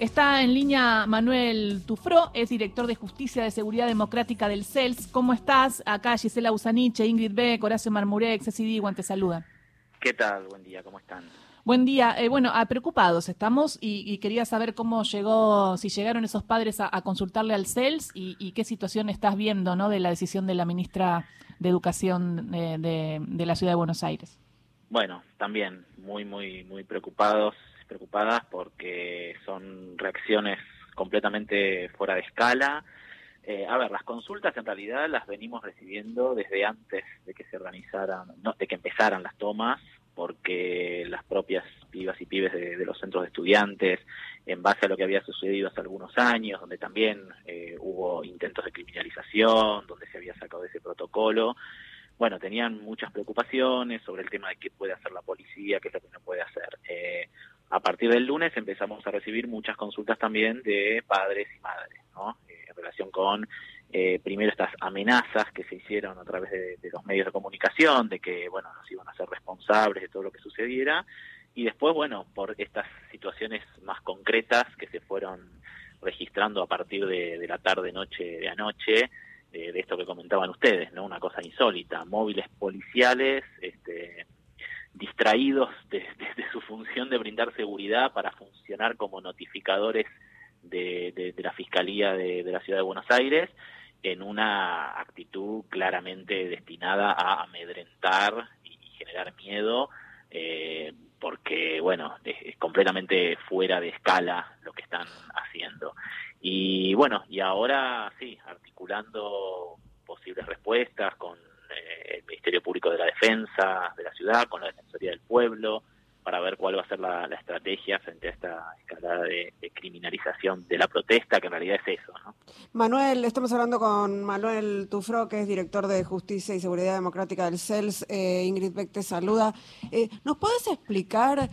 Está en línea Manuel Tufró, es director de Justicia de Seguridad Democrática del CELS. ¿Cómo estás? Acá Gisela Usaniche, Ingrid Beck, Horacio Marmurek, Ceci Diguan te saluda. ¿Qué tal? Buen día, ¿cómo están? Buen día. Eh, bueno, ah, preocupados estamos y, quería saber cómo llegó, si llegaron esos padres a, consultarle al CELS y, qué situación estás viendo ¿no? de la decisión de la ministra de Educación eh, de, la Ciudad de Buenos Aires. Bueno, también muy, muy, muy preocupados, preocupadas porque son reacciones completamente fuera de escala. Eh, a ver, las consultas en realidad las venimos recibiendo desde antes de que se organizaran, no, de que empezaran las tomas porque las propias pibas y pibes de, los centros de estudiantes, en base a lo que había sucedido hace algunos años, donde también eh, hubo intentos de criminalización, donde se había sacado ese protocolo, bueno, tenían muchas preocupaciones sobre el tema de qué puede hacer la policía, qué es lo que no puede hacer. Eh, a partir del lunes empezamos a recibir muchas consultas también de padres y madres, ¿no? Eh, en relación con eh, primero estas amenazas que se hicieron a través de, los medios de comunicación, de que, bueno, nos iban a ser responsables de todo lo que sucediera, y después, bueno, por estas situaciones más concretas que se fueron registrando a partir de, la tarde-noche de anoche, de, esto que comentaban ustedes, ¿no? Una cosa insólita, móviles policiales, este, distraídos de, su función de brindar seguridad para funcionar como notificadores de, la Fiscalía de, la Ciudad de Buenos Aires en una actitud claramente destinada a amedrentar y generar miedo, eh, porque, bueno, es, completamente fuera de escala lo que están haciendo. Y bueno, y ahora sí, articulando posibles respuestas con el Ministerio Público de la Defensa de la ciudad, con la Defensoría del Pueblo, para ver cuál va a ser la, estrategia frente a esta escalada de, criminalización de la protesta, que en realidad es eso. ¿no? Manuel, estamos hablando con Manuel Tufro, que es director de Justicia y Seguridad Democrática del CELS. Eh, Ingrid Beck te saluda. Eh, ¿Nos puedes explicar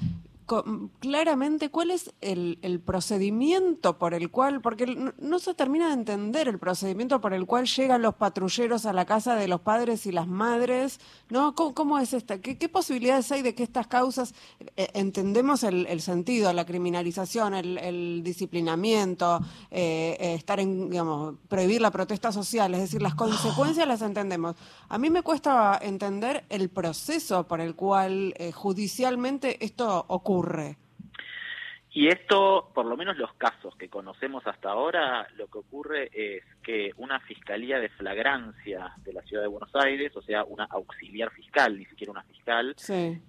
claramente cuál es el, procedimiento por el cual, porque no, se termina de entender el procedimiento por el cual llegan los patrulleros a la casa de los padres y las madres, ¿no? ¿Cómo, es esta? ¿Qué, posibilidades hay de que estas causas, eh, entendemos el, sentido, la criminalización, el, disciplinamiento, eh, eh, estar en, digamos, prohibir la protesta social, es decir, las consecuencias las entendemos. A mí me cuesta entender el proceso por el cual judicialmente esto ocurre y esto, por lo menos los casos que conocemos hasta ahora, lo que ocurre es que una fiscalía de flagrancia de la ciudad de Buenos Aires, o sea, una auxiliar fiscal, ni siquiera una fiscal,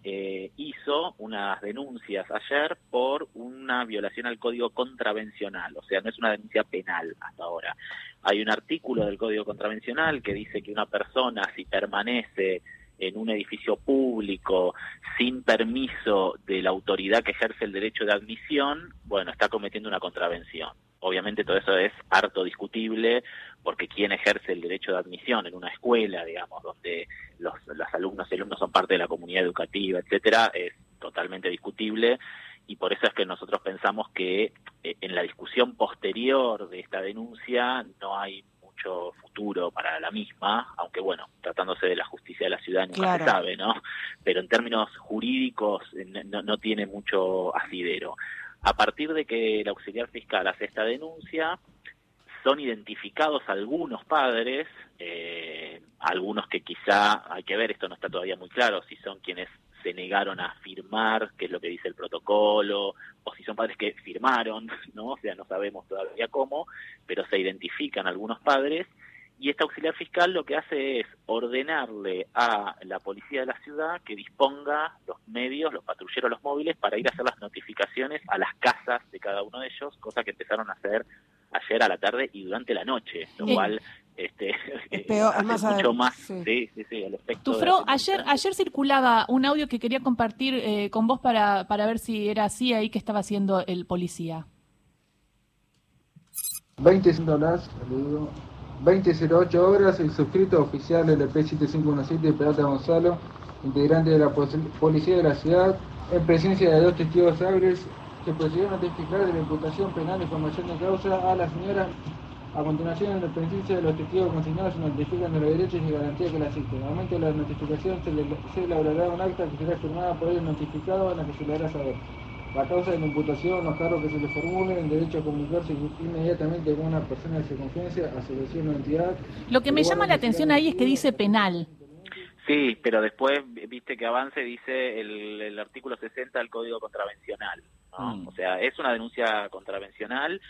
eh, hizo unas denuncias ayer por una violación al código contravencional, o sea, no es una denuncia penal hasta ahora. Hay un artículo del código contravencional que dice que una persona, si permanece en un edificio público sin permiso de la autoridad que ejerce el derecho de admisión, bueno, está cometiendo una contravención. Obviamente todo eso es harto discutible porque quien ejerce el derecho de admisión en una escuela, digamos, donde los, alumnos y alumnos son parte de la comunidad educativa, etcétera, es totalmente discutible y por eso es que nosotros pensamos que eh, en la discusión posterior de esta denuncia no hay futuro para la misma, aunque bueno, tratándose de la justicia de la ciudad nunca se sabe, ¿no? Pero en términos jurídicos eh, no, tiene mucho asidero. A partir de que el auxiliar fiscal hace esta denuncia, son identificados algunos padres, eh, algunos que quizá, hay que ver, esto no está todavía muy claro, si son quienes se negaron a firmar, qué es lo que dice el protocolo, o si son padres que firmaron, ¿no? O sea, no sabemos todavía cómo, pero se identifican algunos padres y este auxiliar fiscal lo que hace es ordenarle a la policía de la ciudad que disponga los medios, los patrulleros, los móviles para ir a hacer las notificaciones a las casas de cada uno de ellos, cosa que empezaron a hacer ayer a la tarde y durante la noche, lo cual este, es peor, más mucho más sí. Sí, sí, Tufro, ayer, ayer circulaba un audio que quería compartir eh, con vos para, para ver si era así ahí que estaba haciendo el policía. 20 dólares, 20.08 horas, el suscrito oficial LP 7517 Peralta Gonzalo, integrante de la Policía de la Ciudad, en presencia de dos testigos hábiles, se procedió a notificar de la imputación penal de formación de causa a la señora. A continuación, en la presencia de los testigos consignados se notifican de los derechos y garantías que la asisten. En el momento de la notificación se, le, elaborará un acta que será firmada por el notificado en la que se le hará saber. la causa de computación, los cargos que se le formulen, el derecho a comunicarse inmediatamente con una persona de su confianza, asociación o entidad. Lo que me llama la atención ahí es que dice penal. Sí, pero después, viste que avance, dice el, artículo 60 del Código Contravencional. Mm. O sea, es una denuncia contravencional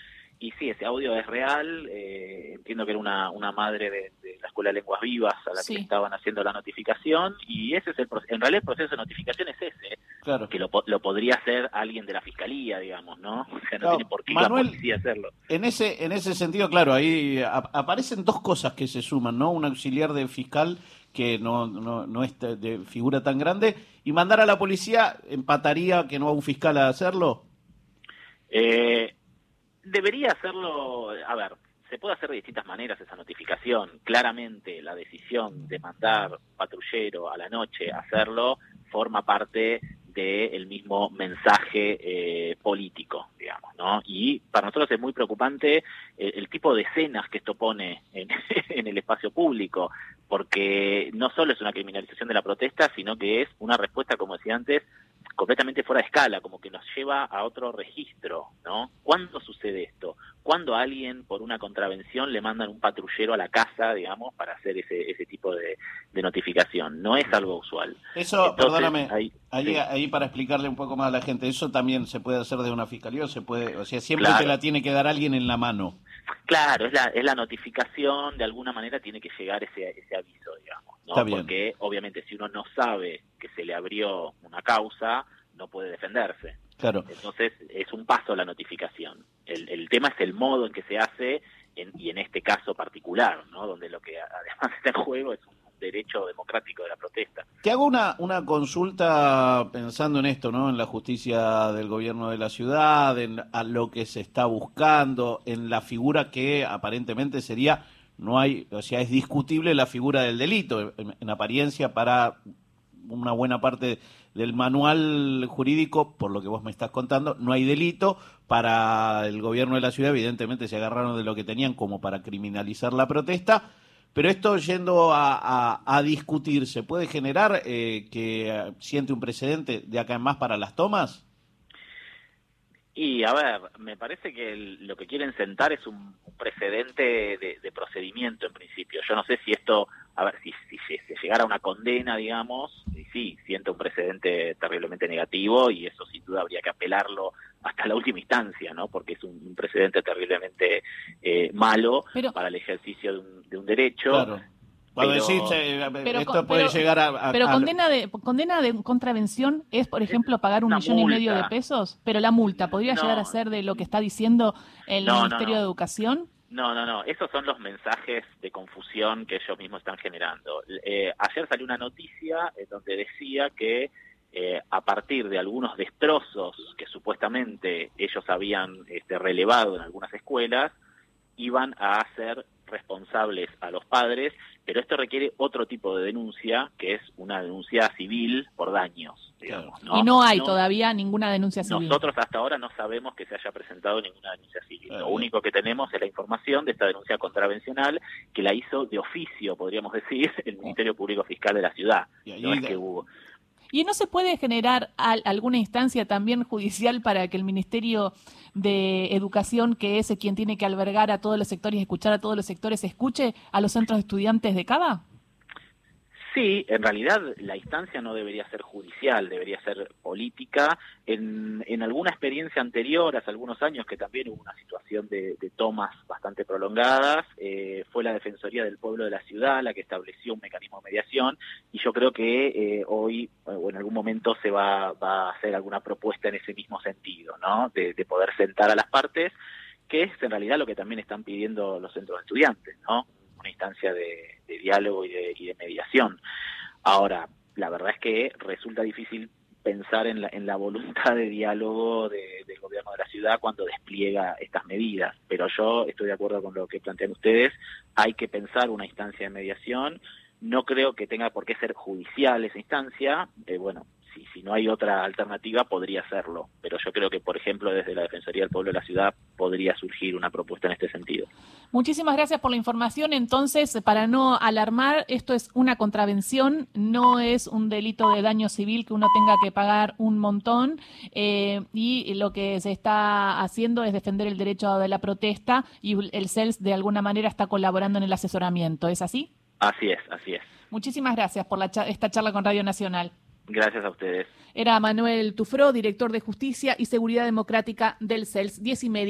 y sí, ese audio es real. Eh, entiendo que era una, una madre de, la Escuela de Lenguas Vivas a la que estaban haciendo la notificación. Y ese es el En realidad, el proceso de notificación es ese. Claro. Que lo, lo podría hacer alguien de la fiscalía, digamos, ¿no? O sea, no tiene por qué la policía hacerlo. En ese, en ese sentido, claro, ahí aparecen dos cosas que se suman, ¿no? Un auxiliar de fiscal que no, no, no es de figura tan grande y mandar a la policía empataría que no va un fiscal a hacerlo. Eh, debería hacerlo, a ver, se puede hacer de distintas maneras esa notificación. Claramente la decisión de mandar patrullero a la noche a hacerlo forma parte del mismo mensaje eh, político, digamos, ¿no? Y para nosotros es muy preocupante eh, el, tipo de escenas que esto pone en, en, el espacio público, porque no solo es una criminalización de la protesta, sino que es una respuesta, como decía antes, completamente fuera de escala, como que nos lleva a otro registro, ¿no? ¿Cuándo sucede esto? ¿Cuándo a alguien por una contravención le mandan un patrullero a la casa, digamos, para hacer ese, ese tipo de, notificación? No es algo usual. Eso, perdóname, ahí, ahí, para explicarle un poco más a la gente, eso también se puede hacer de una fiscalía o se puede, o sea, siempre te la tiene que dar alguien en la mano. Claro, es la, es la notificación, de alguna manera tiene que llegar ese, ese aviso, digamos, ¿no? Porque obviamente si uno no sabe que se le abrió una causa, no puede defenderse. Claro. Entonces es un paso la notificación. El, tema es el modo en que se hace y en este caso particular, ¿no? Donde lo que además está en juego es un derecho democrático de la protesta. Te hago una, una consulta pensando en esto, ¿no? En la justicia del gobierno de la ciudad, en a lo que se está buscando, en la figura que aparentemente sería, no hay, o sea, es discutible la figura del delito, en, apariencia para una buena parte del manual jurídico, por lo que vos me estás contando, no hay delito. Para el gobierno de la ciudad, evidentemente, se agarraron de lo que tenían como para criminalizar la protesta. Pero esto yendo a, a, discutir, ¿se puede generar eh, que siente un precedente de acá en más para las tomas? Y a ver, me parece que lo que quieren sentar es un, precedente de, procedimiento en principio. Yo no sé si esto, a ver, si, si, se llegara a una condena, digamos, y sí, siente un precedente terriblemente negativo y eso sin duda habría que apelarlo hasta la última instancia, ¿no? Porque es un, precedente terriblemente eh, malo para el ejercicio de un, de un derecho. Claro. Cuando pero, esto puede llegar a, Pero condena de condena de contravención es, por ejemplo, pagar un millón y medio de pesos, pero la multa podría llegar a ser de lo que está diciendo el Ministerio de Educación. No, no, no. Esos son los mensajes de confusión que ellos mismos están generando. Eh, ayer salió una noticia eh, donde decía que eh, a partir de algunos destrozos que supuestamente ellos habían este, relevado en algunas escuelas, iban a hacer responsables a los padres, pero esto requiere otro tipo de denuncia, que es una denuncia civil por daños. Digamos, Y no hay todavía ninguna denuncia civil. Nosotros hasta ahora no sabemos que se haya presentado ninguna denuncia civil. Lo único que tenemos es la información de esta denuncia contravencional que la hizo de oficio, podríamos decir, el Ministerio Público Fiscal de la ciudad. no es que hubo. ¿Y no se puede generar alguna instancia también judicial para que el Ministerio de Educación, que es quien tiene que albergar a todos los sectores y escuchar a todos los sectores, escuche a los centros de estudiantes de Cava? Sí, en realidad la instancia no debería ser judicial, debería ser política. En, en alguna experiencia anterior, hace algunos años, que también hubo una situación de, tomas bastante prolongadas, eh, fue la Defensoría del Pueblo de la Ciudad la que estableció un mecanismo de mediación y yo creo que eh, hoy o en algún momento se va, va, a hacer alguna propuesta en ese mismo sentido, ¿no? De, de poder sentar a las partes, que es en realidad lo que también están pidiendo los centros de estudiantes, ¿no? una instancia de, diálogo y de, mediación. Ahora, la verdad es que resulta difícil pensar en la, en la voluntad de diálogo del gobierno de la ciudad cuando despliega estas medidas. Pero yo estoy de acuerdo con lo que plantean ustedes. Hay que pensar una instancia de mediación. No creo que tenga por qué ser judicial esa instancia. Eh, bueno, si, si no hay otra alternativa podría hacerlo, pero yo creo que, por ejemplo, desde la Defensoría del Pueblo de la Ciudad podría surgir una propuesta en este sentido. Muchísimas gracias por la información. Entonces, para no alarmar, esto es una contravención, no es un delito de daño civil que uno tenga que pagar un montón eh, y lo que se está haciendo es defender el derecho de la protesta y el CELS de alguna manera está colaborando en el asesoramiento. ¿Es así? Así es, así es. Muchísimas gracias por la esta charla con Radio Nacional. Gracias a ustedes. Era Manuel Tufró, director de Justicia y Seguridad Democrática del CELS, diez y media.